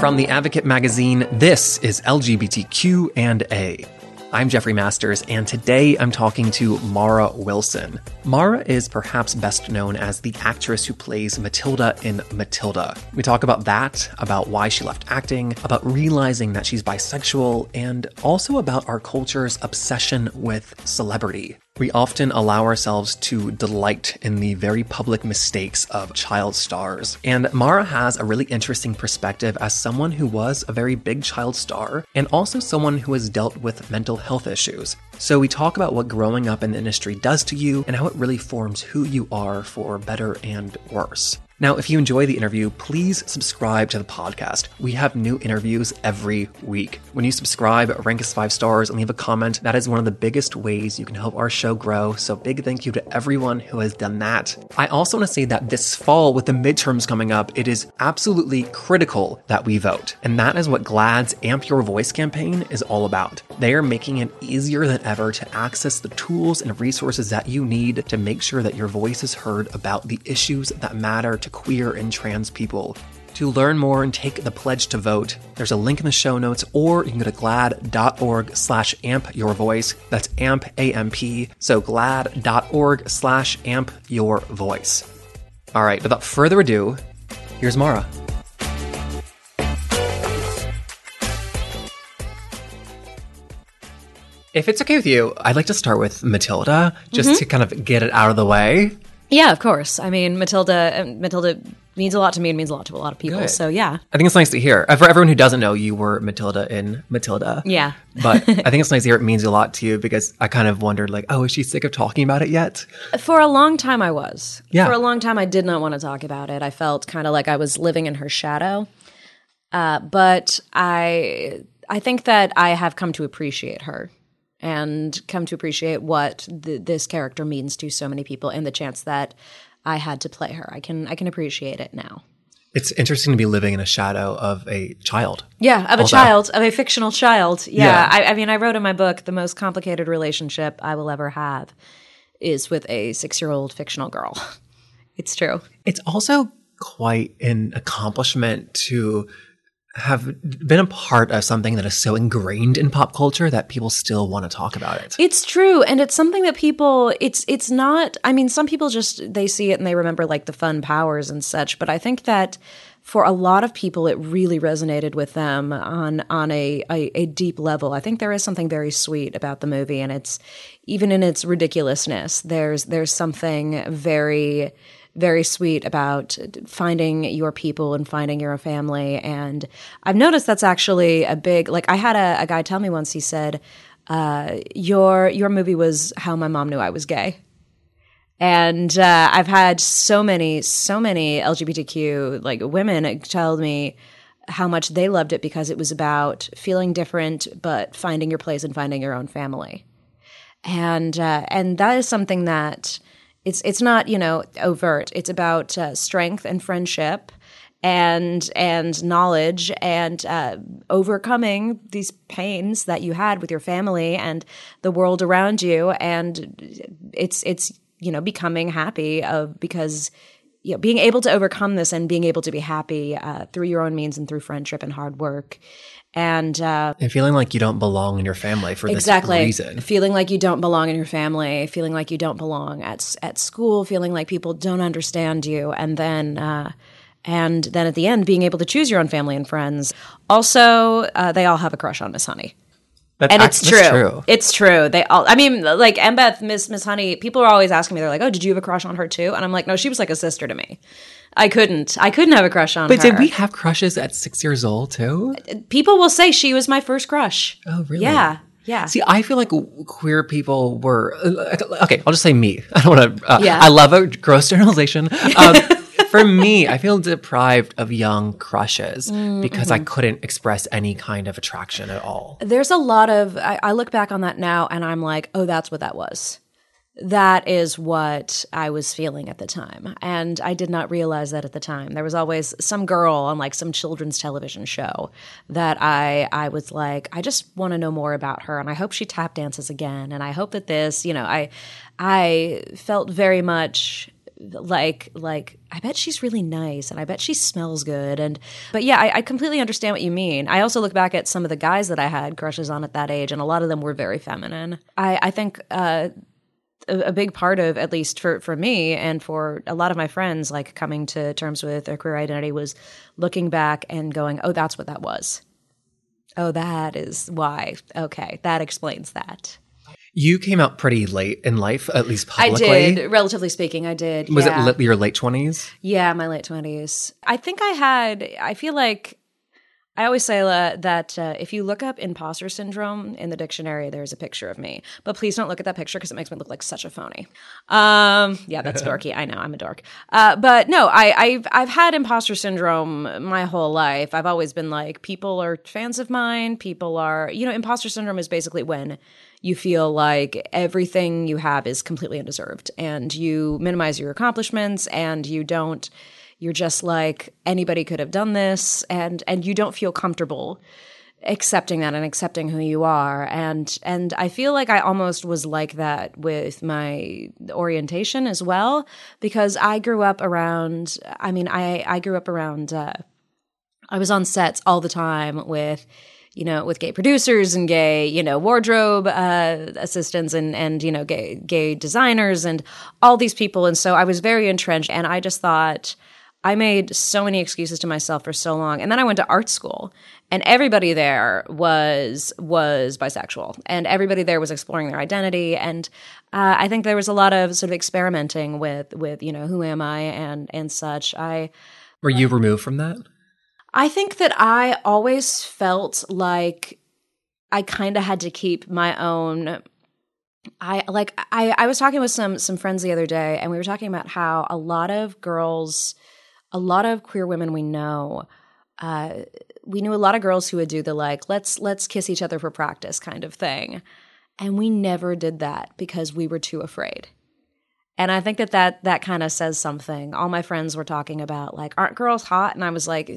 From the Advocate magazine, this is LGBTQ and A. I'm Jeffrey Masters, and today I'm talking to Mara Wilson. Mara is perhaps best known as the actress who plays Matilda in Matilda. We talk about that, about why she left acting, about realizing that she's bisexual, and also about our culture's obsession with celebrity. We often allow ourselves to delight in the very public mistakes of child stars. And Mara has a really interesting perspective as someone who was a very big child star and also someone who has dealt with mental health issues. So we talk about what growing up in the industry does to you and how it really forms who you are for better and worse. Now, if you enjoy the interview, please subscribe to the podcast. We have new interviews every week. When you subscribe, rank us five stars, and leave a comment, that is one of the biggest ways you can help our show grow. So, big thank you to everyone who has done that. I also want to say that this fall, with the midterms coming up, it is absolutely critical that we vote. And that is what GLAAD's Amp Your Voice campaign is all about. They are making it easier than ever to access the tools and resources that you need to make sure that your voice is heard about the issues that matter to queer and trans people. To learn more and take the pledge to vote, there's a link in the show notes, or you can go to glaad.org slash amp your voice. That's amp, A-M-P. So glaad.org slash amp your voice. All right, without further ado, here's Mara. If it's okay with you, I'd like to start with Matilda, just mm-hmm. to kind of get it out of the way. Yeah, of course. I mean, Matilda. uh, Matilda means a lot to me and means a lot to a lot of people. Good. So yeah, I think it's nice to hear. Uh, For everyone who doesn't know, you were Matilda in Matilda. yeah. But I think it's nice to hear it means a lot to you because I kind of wondered, like, oh, is she sick of talking about it yet? For a long time, I was. Yeah. For a long time, I did not want to talk about it. I felt kind of like I was living in her shadow. Uh, but I, I think that I have come to appreciate her and come to appreciate what th- this character means to so many people and the chance that I had to play her. I can, I can appreciate it now. It's interesting to be living in a shadow of a child. Yeah, of a child, of a fictional child. Yeah, Yeah. I, I mean, I wrote in my book the most complicated relationship I will ever have is with a six-year-old fictional girl. It's true. It's also quite an accomplishment to have been a part of something that is so ingrained in pop culture that people still want to talk about it. It's true, and it's something that people. It's it's not. I mean, some people just they see it and they remember like the fun powers and such. But I think that for a lot of people, it really resonated with them on on a, a a deep level. I think there is something very sweet about the movie, and it's even in its ridiculousness. There's there's something very very sweet about finding your people and finding your family. And I've noticed that's actually a big like I had a, a guy tell me once. He said, uh, "Your your movie was how my mom knew I was gay." And uh, I've had so many, so many LGBTQ like women tell me how much they loved it because it was about feeling different, but finding your place and finding your own family. And uh, and that is something that it's it's not you know overt. It's about uh, strength and friendship and and knowledge and uh, overcoming these pains that you had with your family and the world around you and it's it's you know becoming happy of because you know, being able to overcome this and being able to be happy uh, through your own means and through friendship and hard work and uh, And feeling like you don't belong in your family for exactly this reason. feeling like you don't belong in your family feeling like you don't belong at at school feeling like people don't understand you and then uh, and then at the end being able to choose your own family and friends also uh, they all have a crush on miss honey That's and ac- it's that's true. It's true. They all. I mean, like Embeth, Miss Miss Honey. People are always asking me. They're like, "Oh, did you have a crush on her too?" And I'm like, "No, she was like a sister to me. I couldn't. I couldn't have a crush on But her." did we have crushes at six years old too? People will say she was my first crush. Oh, really? Yeah, yeah. See, I feel like queer people were uh, okay. I'll just say me. I don't want to. Uh, Yeah. I love a gross generalization. Um, for me, I feel deprived of young crushes Mm, because I mm-hmm. couldn't express any kind of attraction at all. There's a lot of. I, I look back on that now, and I'm like, "Oh, that's what that was." That is what I was feeling at the time. And I did not realize that at the time. There was always some girl on like some children's television show that I I was like, I just want to know more about her and I hope she tap dances again and I hope that this, you know, I I felt very much like like i bet she's really nice and i bet she smells good and but yeah I, I, completely understand what you mean i also look back at some of the guys that i had crushes on at that age and a lot of them were very feminine i, I think uh, a, a big part of at least for, for me and for a lot of my friends like coming to terms with their queer identity was looking back and going oh that's what that was oh that is why okay that explains that you came out pretty late in life, at least publicly. I did, relatively speaking. I did. Was yeah. it your late twenties? Yeah, my late twenties. I think I had. I feel like I always say uh, that uh, if you look up imposter syndrome in the dictionary, there's a picture of me. But please don't look at that picture because it makes me look like such a phony. Um, yeah, that's dorky. I know I'm a dork. Uh, but no, I, have I've had imposter syndrome my whole life. I've always been like, people are fans of mine. People are, you know, imposter syndrome is basically when you feel like everything you have is completely undeserved and you minimize your accomplishments and you don't you're just like anybody could have done this and and you don't feel comfortable accepting that and accepting who you are and and I feel like I almost was like that with my orientation as well because I grew up around I mean I I grew up around uh, I was on sets all the time with you know, with gay producers and gay, you know, wardrobe uh, assistants and and you know, gay gay designers and all these people. And so I was very entrenched, and I just thought I made so many excuses to myself for so long. And then I went to art school and everybody there was was bisexual and everybody there was exploring their identity and uh, I think there was a lot of sort of experimenting with with, you know, who am I and and such. I Were you removed from that? I think that I always felt like I kind of had to keep my own I like I I was talking with some some friends the other day and we were talking about how a lot of girls a lot of queer women we know uh, we knew a lot of girls who would do the like let's let's kiss each other for practice kind of thing and we never did that because we were too afraid and i think that that that kind of says something all my friends were talking about like aren't girls hot and i was like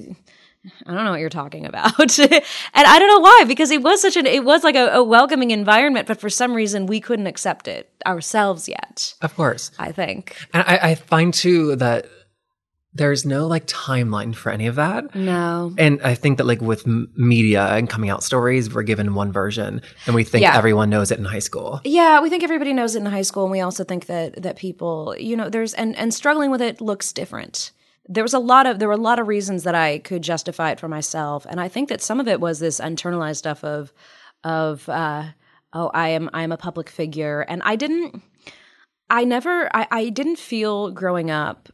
I don't know what you're talking about. and I don't know why, because it was such an, it was like a, a, welcoming environment, but for some reason we couldn't accept it ourselves yet. Of course. I think. And I, I find too that there's no like timeline for any of that. No. And I think that like with m- media and coming out stories, we're given one version and we think yeah. everyone knows it in high school. Yeah, we think everybody knows it in high school and we also think that that people, you know, there's and and struggling with it looks different. There was a lot of there were a lot of reasons that I could justify it for myself and I think that some of it was this internalized stuff of of uh oh, I am I am a public figure and I didn't I never I, I didn't feel growing up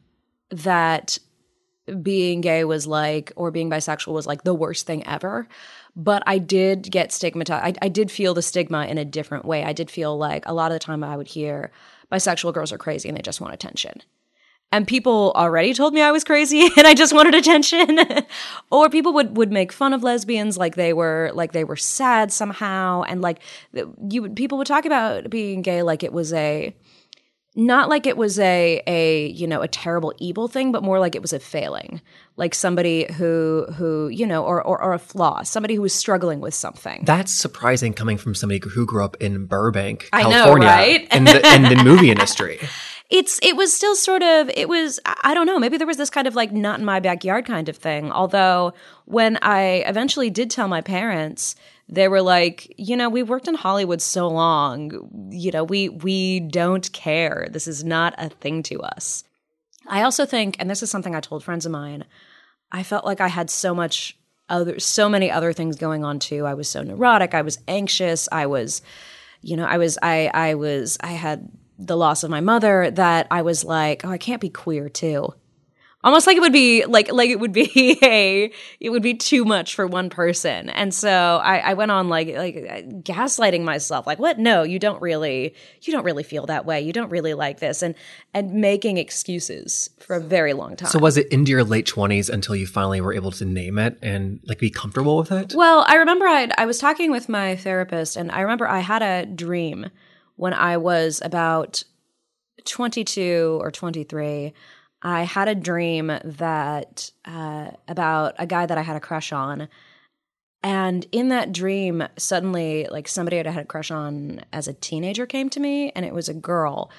that being gay was like, or being bisexual was like the worst thing ever. But I did get stigmatized. I, I did feel the stigma in a different way. I did feel like a lot of the time I would hear bisexual girls are crazy and they just want attention. And people already told me I was crazy and I just wanted attention. or people would, would make fun of lesbians like they were like they were sad somehow. And like you people would talk about being gay like it was a not like it was a a you know a terrible evil thing but more like it was a failing. Like somebody who who you know or, or or a flaw somebody who was struggling with something. That's surprising coming from somebody who grew up in burbank california know, right? in, the, in the movie industry. It's it was still sort of it was i don't know maybe there was this kind of like not in my backyard kind of thing. Although when i eventually did tell my parents they were like, you know, we worked in Hollywood so long, you know, we we don't care. This is not a thing to us. I also think, and this is something I told friends of mine, I felt like I had so much other so many other things going on too. I was so neurotic, I was anxious, I was you know, I was I I was I had the loss of my mother that I was like, oh, I can't be queer too almost like it would be like like it would be a it would be too much for one person. And so I, I went on like like uh, gaslighting myself like what? No you don't really you don't really feel that way. You don't really like this. And and making excuses for a very long time. So was it into your late 20s until you finally were able to name it and like be comfortable with it? Well i remember i i was talking with my therapist and i remember i had a dream when i was about 22 or 23 I had a dream that uh, about a guy that I had a crush on. And in that dream, suddenly, like somebody I had a crush on as a teenager came to me, and it was a girl.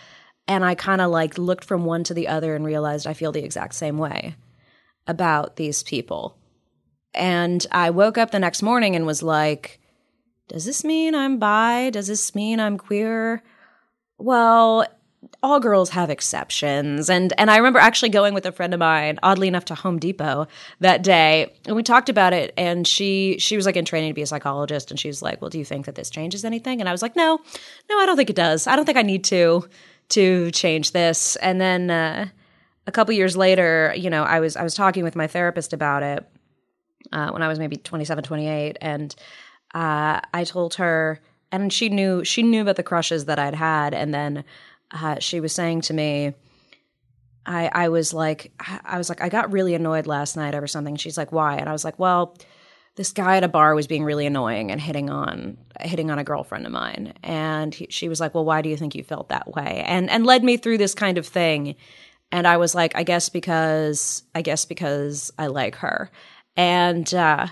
And I kind of like looked from one to the other and realized I feel the exact same way about these people. And I woke up the next morning and was like, does this mean I'm bi? Does this mean I'm queer? Well, all girls have exceptions. And and I remember actually going with a friend of mine, oddly enough, to Home Depot that day, and we talked about it. And she she was like in training to be a psychologist, and she was like, "Well, do you think that this changes anything?" And I was like, "No, no, I don't think it does. I don't think I need to to change this." And then uh, a couple years later, you know, I was I was talking with my therapist about it uh, when I was maybe 27, 28, and uh, I told her, and she knew she knew about the crushes that I'd had, and then uh, she was saying to me, I I was like I was like I got really annoyed last night over something. She's like, why? And I was like, well, this guy at a bar was being really annoying and hitting on hitting on a girlfriend of mine, and he, she was like, well, why do you think you felt that way? And and led me through this kind of thing. And I was like, I guess because I guess because I like her. And uh,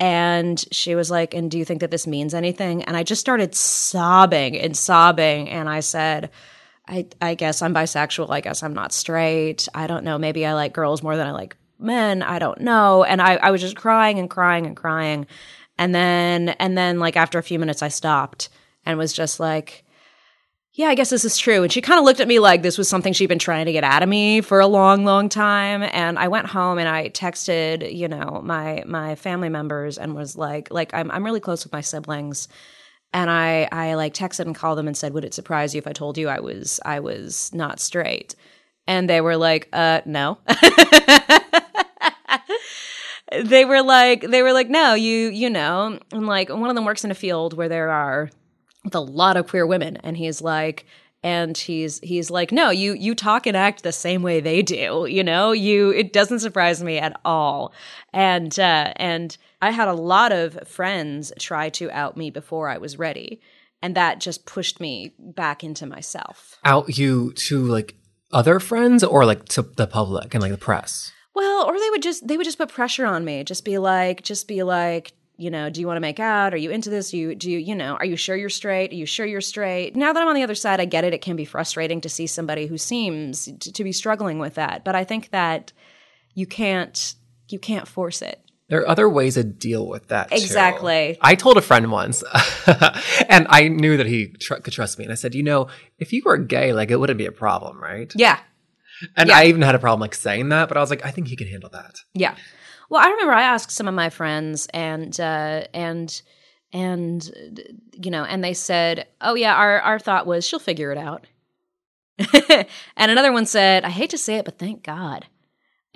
and she was like, And do you think that this means anything? And I just started sobbing and sobbing. And I said, I, I guess I'm bisexual. I guess I'm not straight. I don't know. Maybe I like girls more than I like men. I don't know. And I, I was just crying and crying and crying. And then, and then, like, after a few minutes, I stopped and was just like, yeah, I guess this is true. And she kind of looked at me like this was something she'd been trying to get out of me for a long, long time. And I went home and I texted, you know, my my family members and was like, like I'm I'm really close with my siblings. And I I like texted and called them and said, Would it surprise you if I told you I was I was not straight? And they were like, uh, no. they were like they were like, no, you you know. And like one of them works in a field where there are with a lot of queer women and he's like and he's he's like no you you talk and act the same way they do you know? You it doesn't surprise me at all. And uh and i had a lot of friends try to out me before i was ready and that just pushed me back into myself. Out you to like other friends or like to the public and like the press? well or they would just they would just put pressure on me. Just be like just be like you know, do you want to make out? Are you into this? Do you, do you, you know, are you sure you're straight? Are you sure you're straight? Now that I'm on the other side, I get it. It can be frustrating to see somebody who seems to, to be struggling with that. But I think that you can't, you can't force it. There are other ways to deal with that. too. Exactly. I told a friend once, and I knew that he tr- could trust me. And I said, you know, if you were gay, like it wouldn't be a problem, right? Yeah. And Yeah. I even had a problem like saying that, but I was like, I think he can handle that. Yeah. Well, I remember I asked some of my friends and, uh, and, and, you know, and they said, oh yeah, our, our thought was she'll figure it out. and another one said, I hate to say it, but thank God.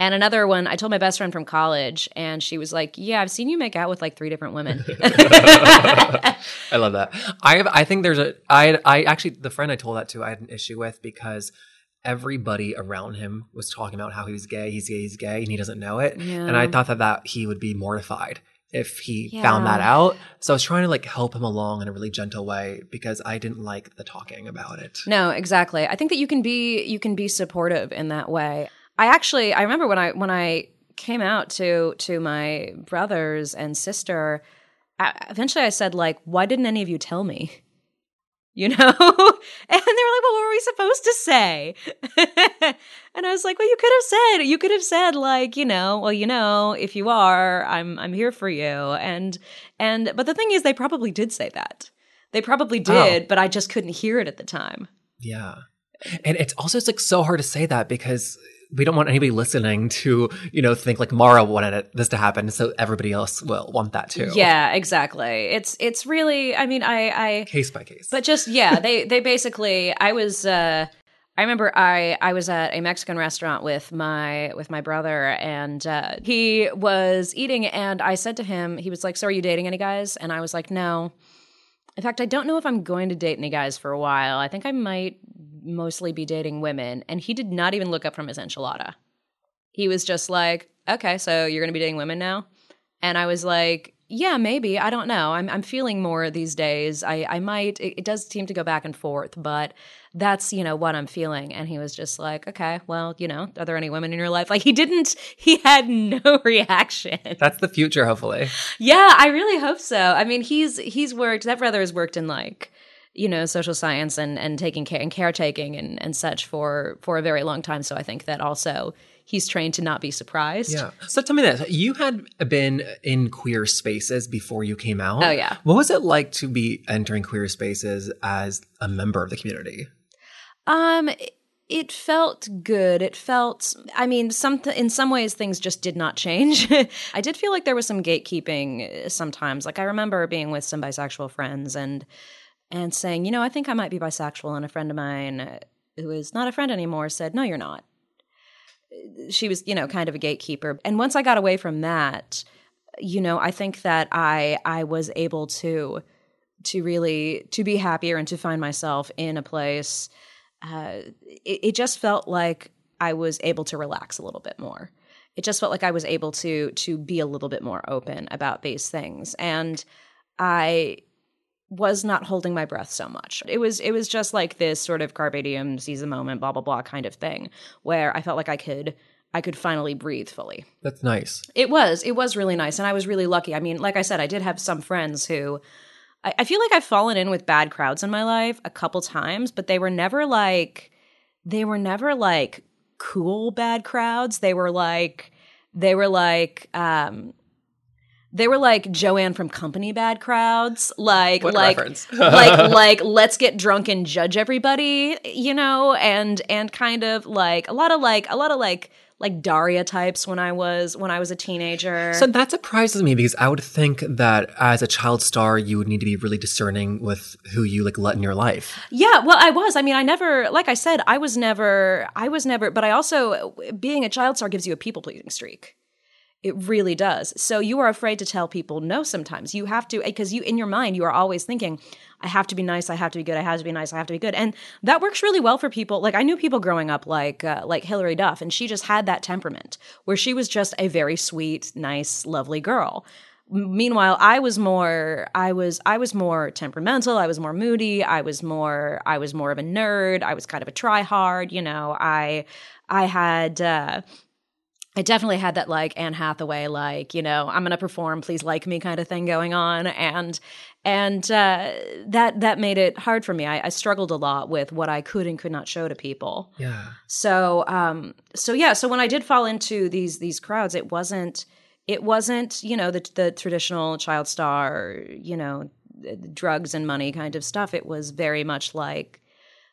And another one, I told my best friend from college, and she was like, "Yeah, I've seen you make out with like three different women." I love that. I have, I think there's a I I actually the friend I told that to I had an issue with because everybody around him was talking about how he was gay, he's gay, he's gay, and he doesn't know it. And I thought that that he would be mortified if he found that out. So I was trying to like help him along in a really gentle way because I didn't like the talking about it. No, exactly. I think that you can be you can be supportive in that way. I actually I remember when I when I came out to to my brothers and sister, I, eventually I said like, "Why didn't any of you tell me?" You know? and they were like, "Well, what were we supposed to say?" and I was like, "Well, you could have said, you could have said like, you know, well, you know, if you are, I'm I'm here for you." And and but the thing is they probably did say that. They probably oh. did, but I just couldn't hear it at the time. Yeah. And it's also it's like so hard to say that because we don't want anybody listening to, you know, think like Mara wanted it, this to happen, so everybody else will want that too. Yeah, exactly. It's it's really I mean I I Case by case. but just yeah, they they basically I was uh I remember I I was at a Mexican restaurant with my with my brother and uh he was eating and I said to him he was like, "So are you dating any guys?" And I was like, "No." In fact, I don't know if I'm going to date any guys for a while. I think I might mostly be dating women. And he did not even look up from his enchilada. He was just like, okay, so you're going to be dating women now? And I was like, yeah, maybe. I don't know. I'm I'm feeling more these days. I I might. It, it does seem to go back and forth, but that's you know what I'm feeling. And he was just like, okay, well, you know, are there any women in your life? Like he didn't. He had no reaction. That's the future, hopefully. Yeah, I really hope so. I mean, he's he's worked. That brother has worked in like, you know social science and and taking care and caretaking and and such for for a very long time. So I think that also he's trained to not be surprised. Yeah. So tell me this: you had been in queer spaces before you came out. Oh yeah. What was it like to be entering queer spaces as a member of the community? Um, it felt good. It felt, I mean, some in some ways things just did not change. I did feel like there was some gatekeeping sometimes. Like I remember being with some bisexual friends and and saying, you know, I think I might be bisexual, and a friend of mine who is not a friend anymore said, no, you're not. She was, you know, kind of a gatekeeper. And once I got away from that, you know, I think that I I was able to to really to be happier and to find myself in a place uh, it, it just felt like I was able to relax a little bit more. It just felt like I was able to to be a little bit more open about these things, and I was not holding my breath so much. It was it was just like this sort of carpe diem, seize the moment, blah blah blah kind of thing, where I felt like I could I could finally breathe fully. That's nice. It was it was really nice, and I was really lucky. I mean, like I said, I did have some friends who I, I feel like I've fallen in with bad crowds in my life a couple times, but they were never like they were never like cool bad crowds. They were like they were like um they were like Joanne from Company bad crowds, like What like reference? like like let's get drunk and judge everybody, you know, and and kind of like a lot of like a lot of like like Daria types when I was when I was a teenager. So that surprises me because I would think that as a child star, you would need to be really discerning with who you like let in your life. Yeah, well, I was. I mean, I never, like I said, I was never, I was never, but I also, being a child star gives you a people pleasing streak. It really does. So you are afraid to tell people no sometimes. You have to, because you, in your mind, you are always thinking, I have to be nice, I have to be good, I have to be nice, I have to be good. And that works really well for people. Like I knew people growing up like, uh, like Hilary Duff, and she just had that temperament where she was just a very sweet, nice, lovely girl meanwhile i was more i was i was more temperamental i was more moody i was more i was more of a nerd i was kind of a try hard you know i i had uh I definitely had that like Anne Hathaway, like you know, I'm to perform, please like me kind of thing going on, and and uh, that that made it hard for me. I, I, struggled a lot with what I could and could not show to people. Yeah. So um, so yeah, so when I did fall into these these crowds, it wasn't it wasn't you know the the traditional child star, you know, drugs and money kind of stuff. It was very much like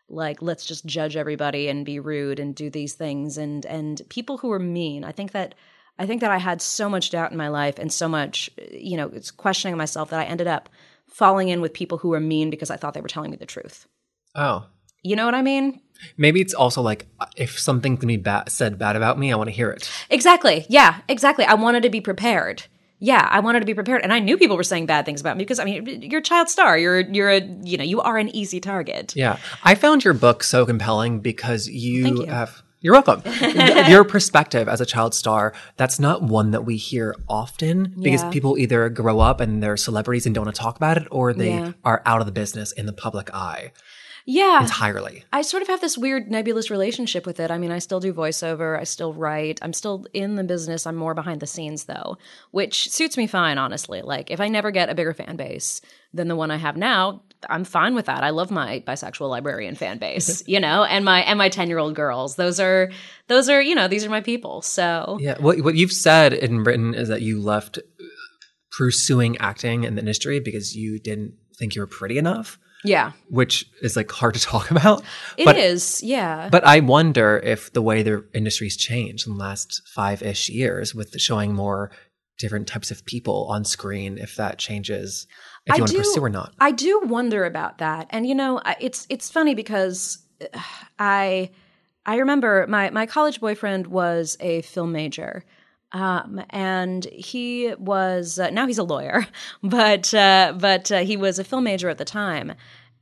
like let's just judge everybody and be rude and do these things and and people who are mean i think that i think that i had so much doubt in my life and so much you know it's questioning myself that i ended up falling in with people who were mean because i thought they were telling me the truth. Oh. you know what i mean? Maybe it's also like if something can be bad, said bad about me, I want to hear it. exactly. Yeah exactly. I wanted to be prepared yeah, I wanted to be prepared, and I knew people were saying bad things about me because I mean, you're a child star. You're you're a you know you are an easy target. Yeah, I found your book so compelling because you, you. have. You're welcome. your perspective as a child star, that's not one that we hear often because Yeah. people either grow up and they're celebrities and don't want to talk about it or they Yeah. are out of the business in the public eye Yeah, entirely. I sort of have this weird nebulous relationship with it. I mean, I still do voiceover, I still write, I'm still in the business. I'm more behind the scenes though, which suits me fine, honestly. Like, if I never get a bigger fan base than the one I have now, I'm fine with that. I love my bisexual librarian fan base, you know, and my and my 10 year old girls. Those are those are you know these are my people. So Yeah, what what you've said and written is that you left pursuing acting in the industry because you didn't think you were pretty enough, yeah, which is like hard to talk about. it is. but Yeah, But I wonder if the way the industry's changed in the last five ish years with showing more different types of people on screen, if that changes, if I you want to pursue or not. I do wonder about that. And you know, it's it's funny because uh, I I remember my my college boyfriend was a film major. Um, and he was uh, now he's a lawyer, but uh, but uh, he was a film major at the time.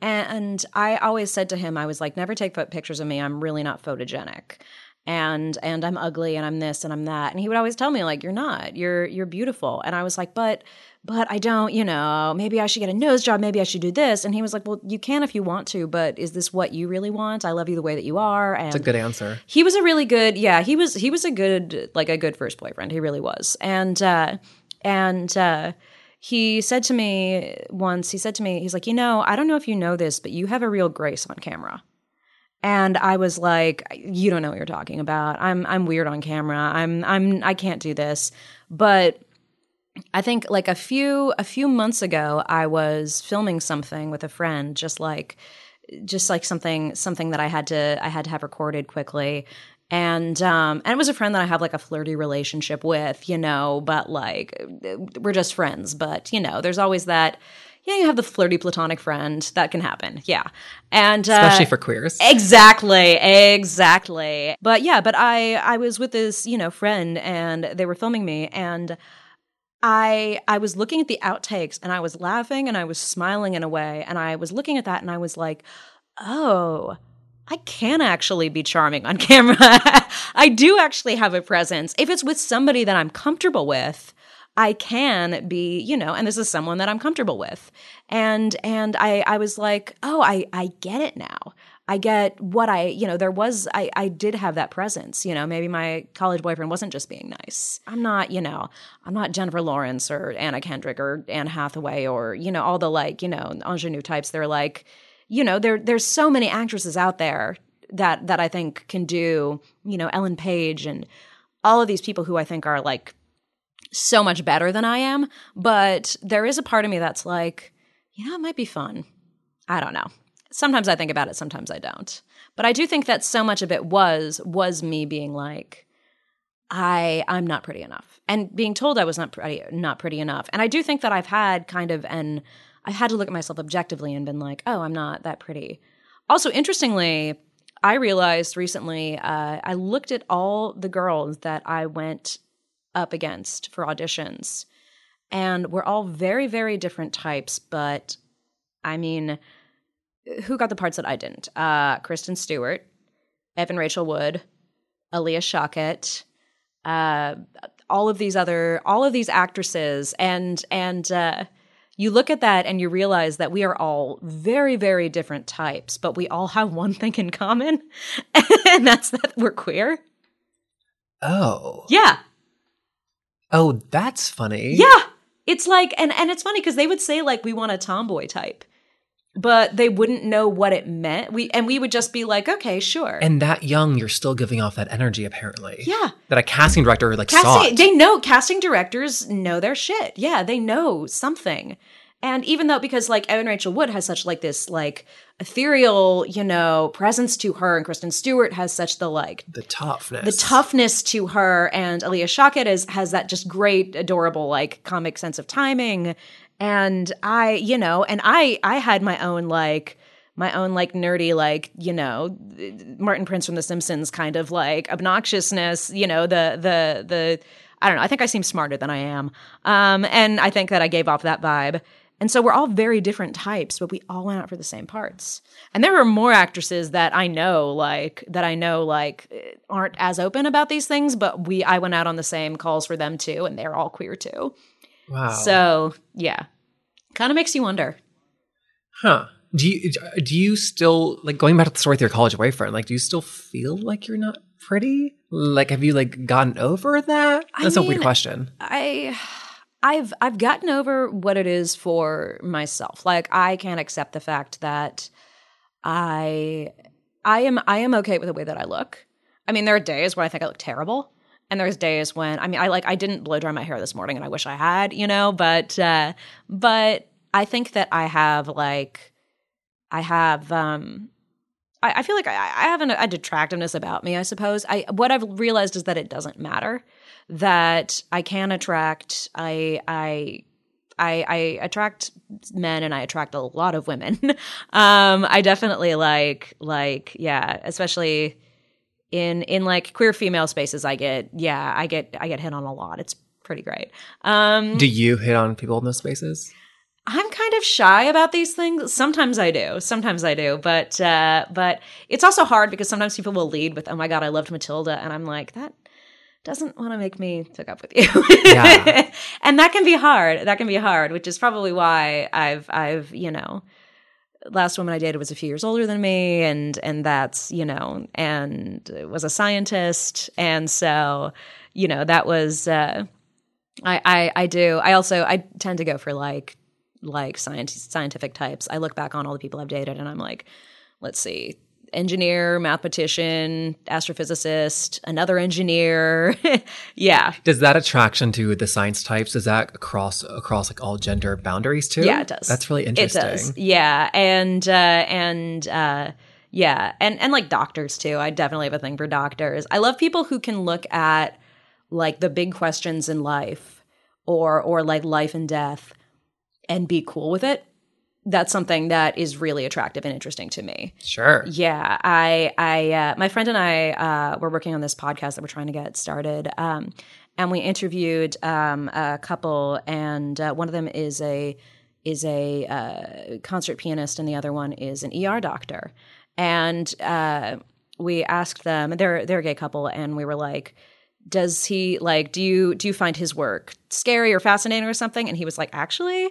And I always said to him, I was like, never take pictures of me. I'm really not photogenic, and and I'm ugly, and I'm this, and I'm that. And he would always tell me, like, you're not. You're you're beautiful. And I was like, but but I don't, you know, maybe I should get a nose job, maybe I should do this. And he was like, Well, you can if you want to, but is this what you really want? I love you the way that you are. And It's a good answer. he was a really good, yeah, he was he was a good like a good first boyfriend. He really was. And uh and uh he said to me once, he said to me, he's like, you know, I don't know if you know this, but you have a real grace on camera. And I was like, you don't know what you're talking about. I'm I'm weird on camera. I'm I'm I can't do this. But I think like a few a few months ago I was filming something with a friend just like just like something something that I had to I had to have recorded quickly and um and it was a friend that I have like a flirty relationship with, you know, but like we're just friends, but you know, there's always that yeah, you have the flirty platonic friend. That can happen. Yeah. And uh, especially for queers. Exactly. Exactly. But yeah, but I I was with this, you know, friend and they were filming me and I I was looking at the outtakes and I was laughing and I was smiling in a way and I was looking at that and I was like, "Oh, I can actually be charming on camera. I do actually have a presence. If it's with somebody that I'm comfortable with, I can be, you know, and this is someone that I'm comfortable with. And and I I was like, "Oh, I I get it now." I get what I, you know, there was, I, I did have that presence. You know, maybe my college boyfriend wasn't just being nice. I'm not, you know, I'm not Jennifer Lawrence or Anna Kendrick or Anne Hathaway or, you know, all the like, you know, ingenue types. They're like, you know, there, there's so many actresses out there that, that I think can do, you know, Ellen Page and all of these people who I think are like so much better than I am. But there is a part of me that's like, you know, it might be fun. I don't know sometimes I think about it, sometimes I don't. But I do think that so much of it was was me being like, I I'm not pretty enough, and being told I was not pretty not pretty enough. And I do think that I've had kind of an I've had to look at myself objectively and been like, oh, I'm not that pretty. Also, interestingly, I realized recently uh, I looked at all the girls that I went up against for auditions, and we're all very very different types. But I mean who got the parts that I didn't? Uh, Kristen Stewart, Evan Rachel Wood, Alia Shawkat, uh, all of these other, all of these actresses, and and uh, you look at that and you realize that we are all very, very different types, but we all have one thing in common, and that's that we're queer. Oh, yeah. Oh, that's funny. Yeah, it's like, and and it's funny because they would say like we want a tomboy type but they wouldn't know what it meant. We and we would just be like, okay, sure. And that young, you're still giving off that energy, apparently. Yeah. That a casting director like casting, saw. It. They know casting directors know their shit. Yeah, they know something. And even though because like Evan Rachel Wood has such like this like ethereal, you know, presence to her, and Kristen Stewart has such the like the toughness, the toughness to her, and Alia Shawkat is has that just great, adorable like comic sense of timing. And i you know and i i had my own like my own like nerdy like you know martin prince from the simpsons kind of like obnoxiousness you know the the the i don't know i think i seem smarter than i am. Um and i think that i gave off that vibe and so we're all very different types but we all went out for the same parts and there are more actresses that i know like that i know like eh, aren't as open about these things but we i went out on the same calls for them too and they're all queer too Wow. So yeah, kind of makes you wonder. Huh. Do you uh, do you still like going back to the story with your college boyfriend? Like, do you still feel like you're not pretty? Like, have you like gotten over that? That's I mean, a weird question. I. I've I've gotten over what it is for myself. Like I can't accept the fact that I I am I am okay with the way that I look. I mean, there are days where I think I look terrible. And there's days when I mean I like I didn't blow dry my hair this morning and I wish I had, you know, but uh but I think that I have like I have um I, I feel like I, I have an, a detractiveness about me, I suppose. I what I've realized is that it doesn't matter. That I can attract I I I, I, attract men and I attract a lot of women. um, I definitely like like yeah, especially in in like queer female spaces i get yeah i get i get hit on a lot. It's pretty great. Um do you hit on people in those spaces? I'm kind of shy about these things. Sometimes i do. Sometimes i do. But uh but it's also hard because sometimes people will lead with oh my god i loved matilda. And i'm like that doesn't want to make me hook up with you. Yeah. and that can be hard. That can be hard, which is probably why I've I've, you know, last woman I dated was a few years older than me, and and that's you know, and was a scientist, and so you know that was uh, I, I I do. I also I tend to go for like like science scientific types. I look back on all the people I've dated and I'm like, let's see, engineer, mathematician, astrophysicist, another engineer. yeah. Does that attraction to the science types is that across across like all gender boundaries too? Yeah, it does. That's really interesting. It does. Yeah, and uh, and uh, yeah, and and like doctors too. I definitely have a thing for doctors. I love people who can look at like the big questions in life or or like life and death and be cool with it that's something that is really attractive and interesting to me. Sure. Yeah, I, I, uh, my friend and I uh, were working on this podcast that we're trying to get started, um, and we interviewed um, a couple, and uh, one of them is a is a uh, concert pianist, and the other one is an ER doctor, and uh, we asked them, they're they're a gay couple, and we were like. Does he like do you do you find his work scary or fascinating or something? And he was like, actually,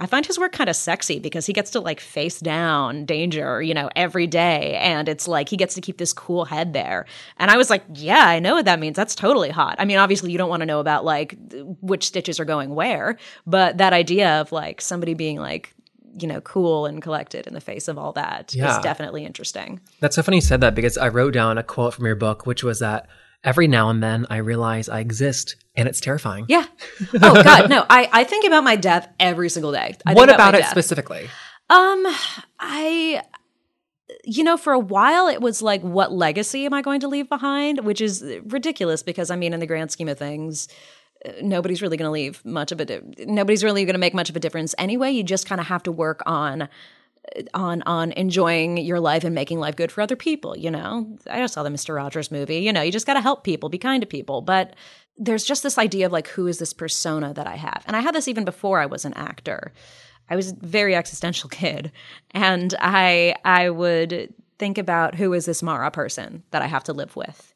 I find his work kind of sexy because he gets to like face down danger, you know, every day. And it's like he gets to keep this cool head there. And I was like, yeah, I know what that means. That's totally hot. I mean, obviously, you don't want to know about like which stitches are going where, but that idea of like somebody being like, you know, cool and collected in the face of all that yeah. is definitely interesting. That's so funny you said that because I wrote down a quote from your book, which was that every now and then I realize I exist and it's terrifying. Yeah. Oh God, no. I, I think about my death every single day. I what about, about it death. specifically? Um, I, you know, for a while it was like, what legacy am I going to leave behind? Which is ridiculous because I mean, in the grand scheme of things, uh, nobody's really going to leave much of a, nobody's really going to make much of a difference anyway. You just kind of have to work on on on enjoying your life and making life good for other people you know? I just saw the mr rogers movie. You know you just got to help people be kind to people. But there's just this idea of like who is this persona that i have? And i had this even before i was an actor. I was a very existential kid and i i would think about who is this mara person that i have to live with?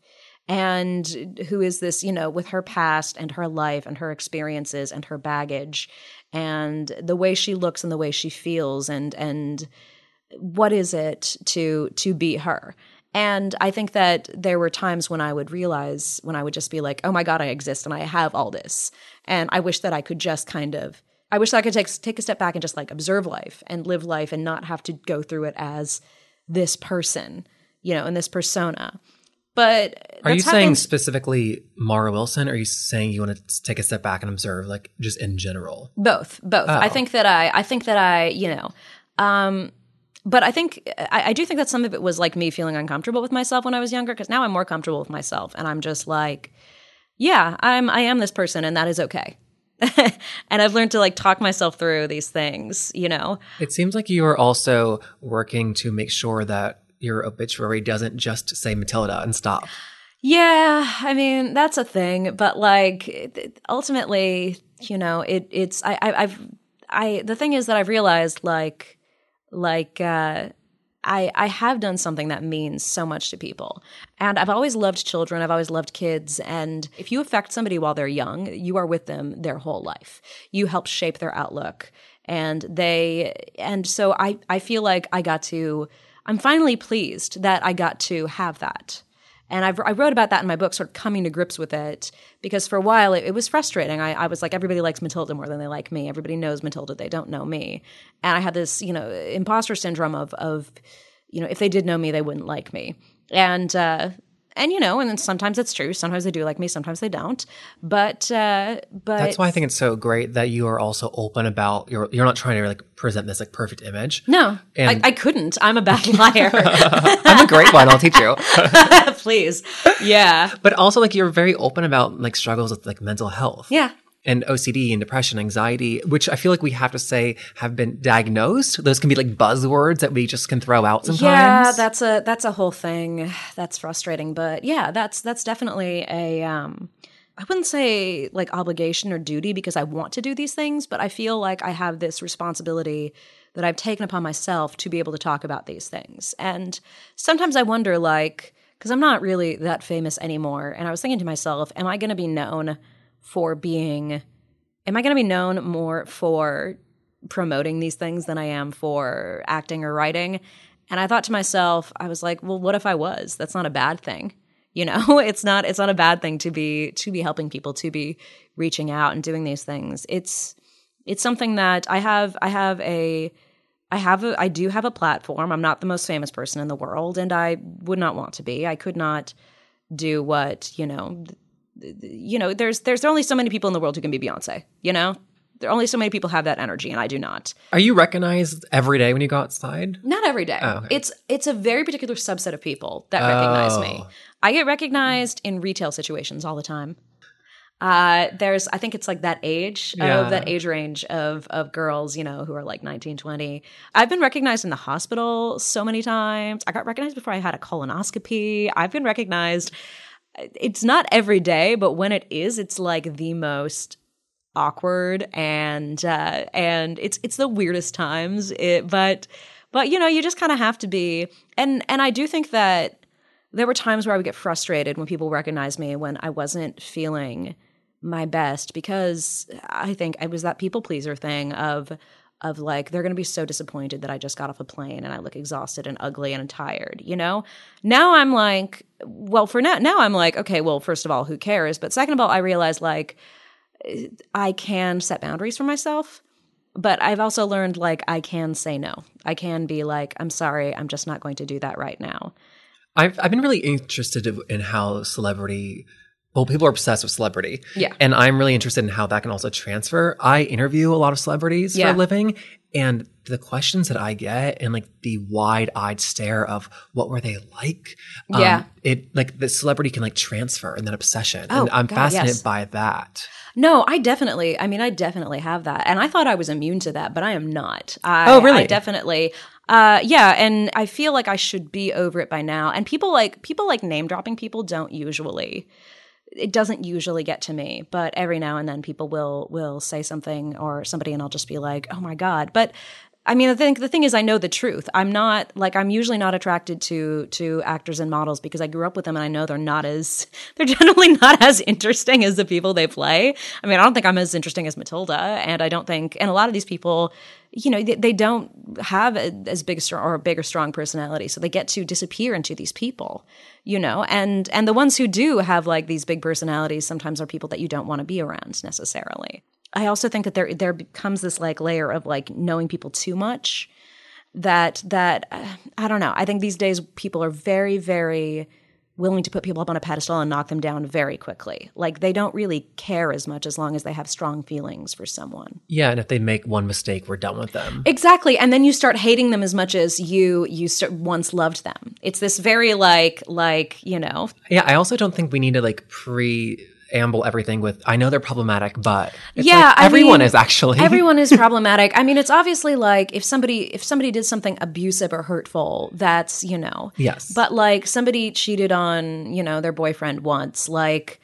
And who is this you know with her past and her life and her experiences and her baggage and the way she looks and the way she feels and and what is it to to be her? And i think that there were times when i would realize when i would just be like oh my god i exist and i have all this. And i wish that i could just kind of i wish that i could take take a step back and just like observe life and live life and not have to go through it as this person you know and this persona but are you saying specifically Mara Wilson? Or are you saying you want to take a step back and observe, like just in general? Both, both. Oh. I think that I, I think that I, you know, um, but I think I, I, do think that some of it was like me feeling uncomfortable with myself when I was younger. Because now I'm more comfortable with myself, and I'm just like, yeah, I'm, I am this person, and that is okay. and I've learned to like talk myself through these things, you know. It seems like you are also working to make sure that your obituary doesn't just say Matilda and stop. Yeah, I mean that's a thing, but like ultimately, you know, it it's I, I I've I the thing is that I've realized like like uh I, I have done something that means so much to people. And I've always loved children. I've always loved kids. And if you affect somebody while they're young, you are with them their whole life. You help shape their outlook. And they, and so I, I feel like I got to I'm finally pleased that I got to have that. And I've, i wrote about that in my book, sort of coming to grips with it, because for a while it, it was frustrating. I, I, was like, everybody likes Matilda more than they like me. Everybody knows Matilda, they don't know me. And I had this, you know, imposter syndrome of, of you know, if they did know me, they wouldn't like me. And uh, and you know, and then sometimes it's true. Sometimes they do like me. Sometimes they don't. But uh, but that's why I think it's so great that you are also open about you're you're not trying to like present this like perfect image. No, and I, I couldn't. I'm a bad liar. I'm a great one. I'll teach you. Please, yeah. But also like you're very open about like struggles with like mental health. Yeah and OCD and depression, anxiety, which I feel like we have to say have been diagnosed. Those can be like buzzwords that we just can throw out sometimes. Yeah, that's a that's a whole thing. That's frustrating, but yeah, that's that's definitely a um I wouldn't say like obligation or duty because I want to do these things, but I feel like I have this responsibility that I've taken upon myself to be able to talk about these things. And sometimes I wonder like because I'm not really that famous anymore and I was thinking to myself, am I going to be known for being am I going to be known more for promoting these things than I am for acting or writing? And I thought to myself, I was like, well, what if I was? That's not a bad thing. You know, it's not it's not a bad thing to be to be helping people, to be reaching out and doing these things. It's it's something that I have I have a I have a I do have a platform. I'm not the most famous person in the world and I would not want to be. I could not do what, you know, you know, there's there's only so many people in the world who can be Beyonce, you know? There are only so many people have that energy and I do not. Are you recognized every day when you go outside? Not every day. Oh, okay. It's it's a very particular subset of people that recognize me. Oh. I get recognized in retail situations all the time. Uh, there's, I think it's like that age Yeah. of that age range of of girls, you know, who are like 19, 20. I've been recognized in the hospital so many times. I got recognized before I had a colonoscopy. I've been recognized. It's not every day, but when it is, it's like the most awkward and uh, and it's it's the weirdest times. It, but but you know, you just kind of have to be. And and I do think that there were times where I would get frustrated when people recognized me when I wasn't feeling my best because I think it was that people pleaser thing of of like they're going to be so disappointed that I just got off a plane and I look exhausted and ugly and tired, you know? Now I'm like well for now now I'm like okay, well first of all, who cares? But second of all, I realize like I can set boundaries for myself, but I've also learned like I can say no. I can be like I'm sorry, I'm just not going to do that right now. I've I've been really interested in how celebrity well, people are obsessed with celebrity. Yeah. And I'm really interested in how that can also transfer. I interview a lot of celebrities Yeah. for a living. And the questions that I get and like the wide eyed stare of what were they like? um, Yeah. It like the celebrity can like transfer and that obsession. Oh, and I'm God, fascinated yes. by that. No, I definitely. I mean, I definitely have that, and I thought I was immune to that, but I am not. I, Oh, really? I definitely. Uh, yeah, and I feel like I should be over it by now. And people like people like name dropping people don't usually. It doesn't usually get to me, but every now and then people will will say something or somebody, and I'll just be like, "Oh my god!" But I mean, I think the thing is, I know the truth. I'm not like I'm usually not attracted to to actors and models because I grew up with them, and I know they're not as they're generally not as interesting as the people they play. I mean, I don't think I'm as interesting as Matilda, and I don't think, and a lot of these people, you know, they, they don't have a, as big a or a big or strong personality, so they get to disappear into these people, you know, and and the ones who do have like these big personalities sometimes are people that you don't want to be around necessarily. I also think that there there becomes this like layer of like knowing people too much that that uh, I don't know. I think these days people are very very willing to put people up on a pedestal and knock them down very quickly. Like they don't really care as much as long as they have strong feelings for someone. Yeah. And if they make one mistake, we're done with them. Exactly. And then you start hating them as much as you you st- once loved them. It's this very like like, you know, Yeah. I also don't think we need to like preamble everything with, I know they're problematic, but it's Yeah, like everyone mean, is actually. everyone is problematic. I mean, it's obviously like if somebody if somebody did something abusive or hurtful, that's, you know. Yes. But like somebody cheated on, you know, their boyfriend once, like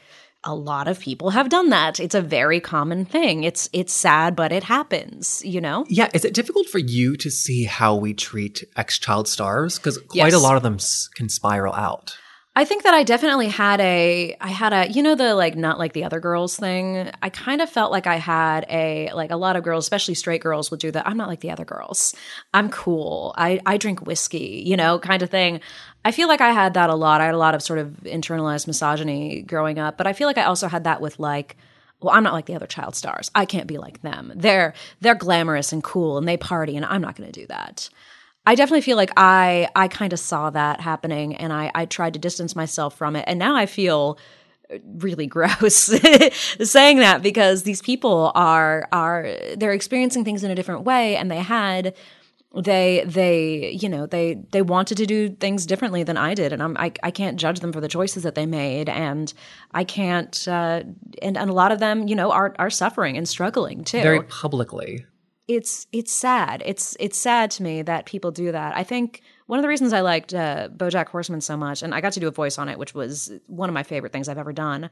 a lot of people have done that. It's a very common thing. It's it's sad, but it happens, you know? Yeah, is it difficult for you to see how we treat ex-child stars? Because quite Yes. a lot of them s- can spiral out. I think that I definitely had a I had a you know the like not like the other girls thing. I kind of felt like I had a like a lot of girls, especially straight girls would do that. I'm not like the other girls. I'm cool. I I drink whiskey, you know, kind of thing. I feel like I had that a lot. I had a lot of sort of internalized misogyny growing up, but I feel like I also had that with like well, I'm not like the other child stars. I can't be like them. They're they're glamorous and cool and they party and I'm not going to do that. I definitely feel like I I kind of saw that happening and I I tried to distance myself from it and now I feel really gross saying that because these people are are they're experiencing things in a different way and they had they they you know they they wanted to do things differently than I did and I'm I, I can't judge them for the choices that they made and I can't uh, and and a lot of them you know are are suffering and struggling too Very publicly. It's it's sad. It's it's sad to me that people do that. I think one of the reasons I liked uh, BoJack Horseman so much, and I got to do a voice on it, which was one of my favorite things I've ever done.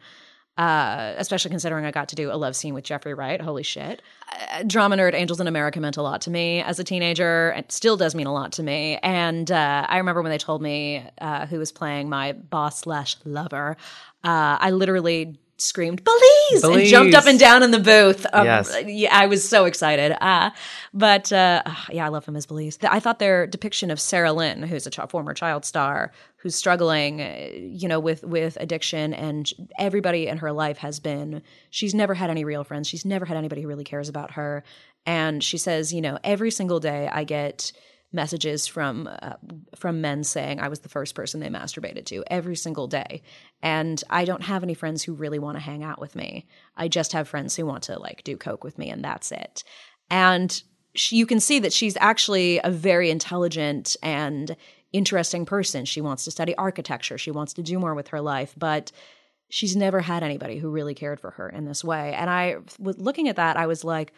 Uh, especially considering I got to do a love scene with Jeffrey Wright. Holy shit! Uh, drama nerd Angels in America meant a lot to me as a teenager. It still does mean a lot to me. And uh, I remember when they told me uh, who was playing my boss slash lover. Uh, I literally screamed Belize, and jumped up and down in the booth. Um, Yes. yeah, I was so excited. Uh, but uh, ah, yeah, I love him as Belize. I thought their depiction of Sarah Lynn, who's a ch- former child star, who's struggling, uh, you know, with with addiction, and everybody in her life has been. She's never had any real friends. She's never had anybody who really cares about her. And she says, you know, every single day I get messages from uh, from men saying I was the first person they masturbated to every single day, and I don't have any friends who really want to hang out with me. I just have friends who want to like do coke with me, and that's it. And she, you can see that she's actually a very intelligent and interesting person. She wants to study architecture. She wants to do more with her life, but she's never had anybody who really cared for her in this way. And I was looking at that, I was like,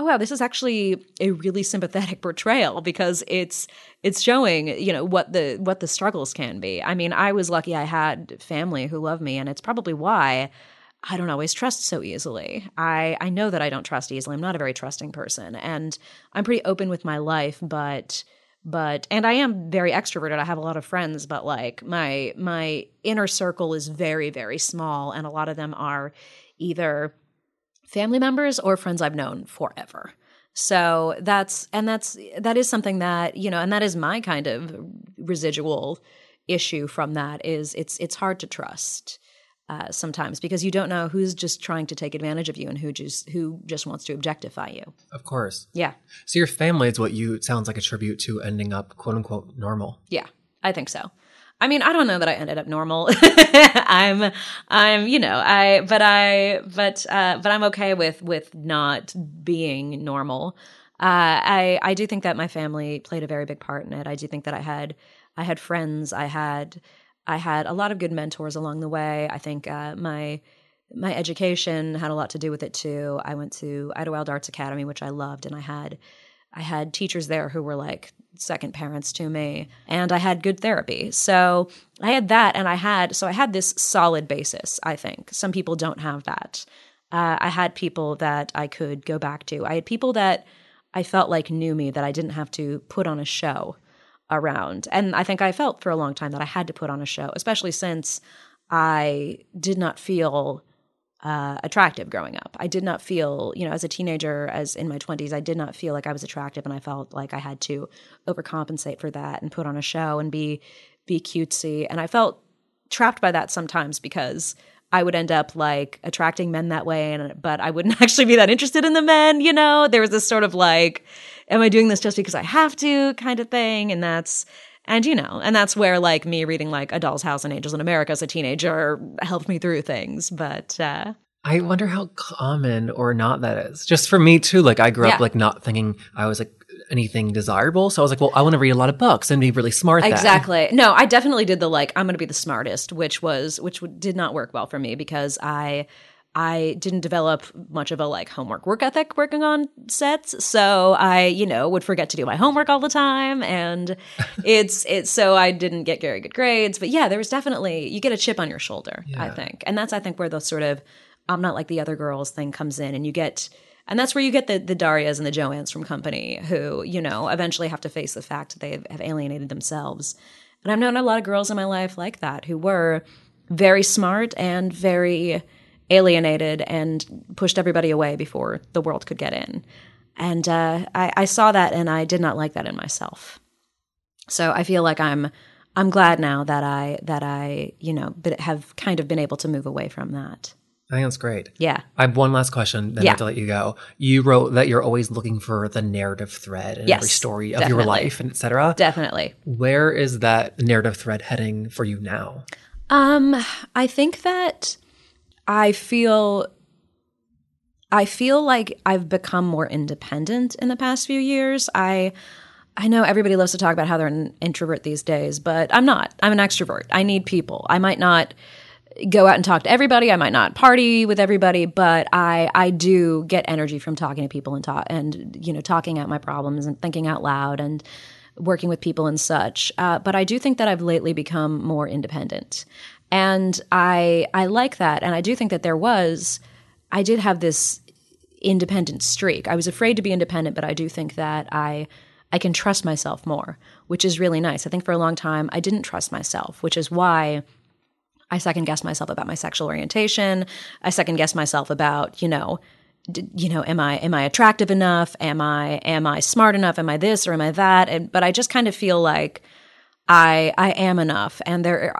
oh wow, this is actually a really sympathetic portrayal because it's it's showing, you know, what the what the struggles can be. I mean, I was lucky I had family who love me, and it's probably why I don't always trust so easily. I I know that I don't trust easily. I'm not a very trusting person, and I'm pretty open with my life, but but and I am very extroverted. I have a lot of friends, but like my my inner circle is very very small, and a lot of them are either family members or friends I've known forever. So that's and that's that is something that you know, and that is my kind of residual issue from that is it's it's hard to trust uh, sometimes because you don't know who's just trying to take advantage of you and who just who just wants to objectify you. Of course. Yeah, So your family is what you it sounds like a tribute to ending up quote unquote normal. yeah, I think so. I mean, I don't know that I ended up normal. I'm, I'm, you know, I, but I, but, uh, but I'm okay with with not being normal. Uh, I, I do think that my family played a very big part in it. I do think that I had, I had friends. I had, I had a lot of good mentors along the way. I think uh, my my education had a lot to do with it too. I went to Idyllwild Arts Academy, which I loved, and I had I had teachers there who were like second parents to me, and I had good therapy. So I had that, and I had so I had this solid basis. I think some people don't have that. Uh, I had people that I could go back to. I had people that I felt like knew me that I didn't have to put on a show around. And I think I felt for a long time that I had to put on a show, especially since I did not feel uh, attractive growing up. I did not feel, you know, as a teenager, as in my 20s, I did not feel like I was attractive and I felt like I had to overcompensate for that and put on a show and be be cutesy. And I felt trapped by that sometimes because I would end up like attracting men that way and but I wouldn't actually be that interested in the men, you know? There was this sort of like am I doing this just because I have to kind of thing and that's and you know, and that's where like me reading like A Doll's House and Angels in America as a teenager helped me through things, but uh I wonder how common or not that is. Just for me too. Like I grew Yeah. up like not thinking I was like anything desirable. So I was like, well, I want to read a lot of books and be really smart. then. Exactly. No, I definitely did the like I'm going to be the smartest, which was which did not work well for me because I I didn't develop much of a like homework work ethic working on sets. So I, you know, would forget to do my homework all the time and it's it's so I didn't get very good grades, but yeah, there was definitely you get a chip on your shoulder, I think. And that's I think where the sort of I'm not like the other girls thing comes in and you get and that's where you get the the Darias and the Joannes from company who, you know, eventually have to face the fact that they have alienated themselves. And I've known a lot of girls in my life like that who were very smart and very alienated and pushed everybody away before the world could get in. And uh, I, I saw that and I did not like that in myself. So I feel like I'm I'm glad now that I that I you know have kind of been able to move away from that. I think that's great. Yeah. I have one last question, then I Yeah. have to let you go. You wrote that you're always looking for the narrative thread in Yes, every story of your life and et cetera. Definitely. Where is that narrative thread heading for you now? Um, I think that I feel I feel like I've become more independent in the past few years. I I know everybody loves to talk about how they're an introvert these days, but I'm not. I'm an extrovert. I need people. I might not go out and talk to everybody. I might not party with everybody, but I I do get energy from talking to people and talk and you know talking out my problems and thinking out loud and working with people and such. Uh, but I do think that I've lately become more independent, and I I like that, and I do think that there was I did have this independent streak. I was afraid to be independent, but I do think that I I can trust myself more, which is really nice. I think for a long time I didn't trust myself, which is why I second guess myself about my sexual orientation. I second guess myself about, you know, you know, am I am I attractive enough? Am I am I smart enough? Am I this or am I that? And but I just kind of feel like I I am enough, and there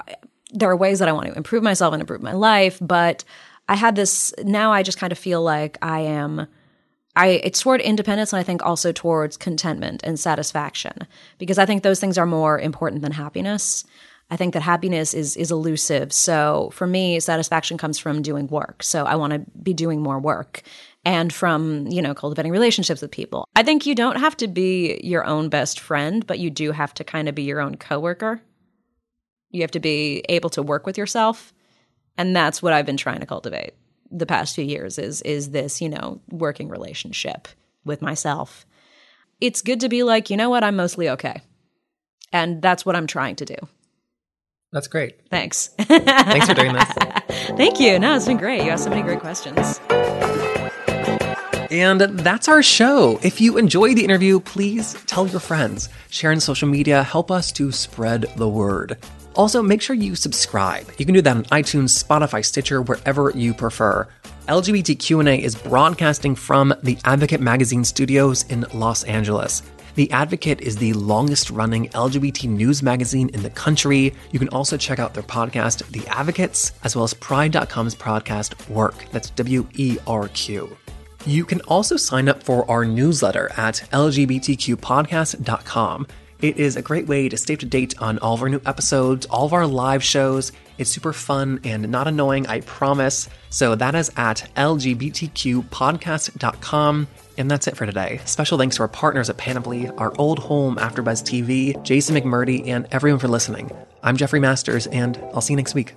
there are ways that I want to improve myself and improve my life. But I had this now. I just kind of feel like I am. I it's toward independence and I think also towards contentment and satisfaction because I think those things are more important than happiness. I think that happiness is is elusive. So for me, satisfaction comes from doing work. So I want to be doing more work and from, you know, cultivating relationships with people. I think you don't have to be your own best friend, but you do have to kind of be your own coworker. You have to be able to work with yourself. And that's what I've been trying to cultivate the past few years is is this, you know, working relationship with myself. It's good to be like, you know what, I'm mostly okay. And that's what I'm trying to do. That's great. Thanks. Thanks for doing this. Thank you. No, it's been great. You asked so many great questions. And that's our show. If you enjoyed the interview, please tell your friends. Share on social media, help us to spread the word. Also, make sure you subscribe. You can do that on iTunes, Spotify, Stitcher, wherever you prefer. LGBTQ&A is broadcasting from the Advocate Magazine studios in Los Angeles. The Advocate is the longest running LGBT news magazine in the country. You can also check out their podcast, The Advocates, as well as Pride.com's podcast, Werq. That's W E R Q. You can also sign up for our newsletter at LGBTQpodcast.com. It is a great way to stay up to date on all of our new episodes, all of our live shows. It's super fun and not annoying, I promise. So that is at LGBTQpodcast.com. And that's it for today. Special thanks to our partners at Panoply, our old home AfterBuzz TV, Jason McMurdy, and everyone for listening. I'm Jeffrey Masters, and I'll see you next week.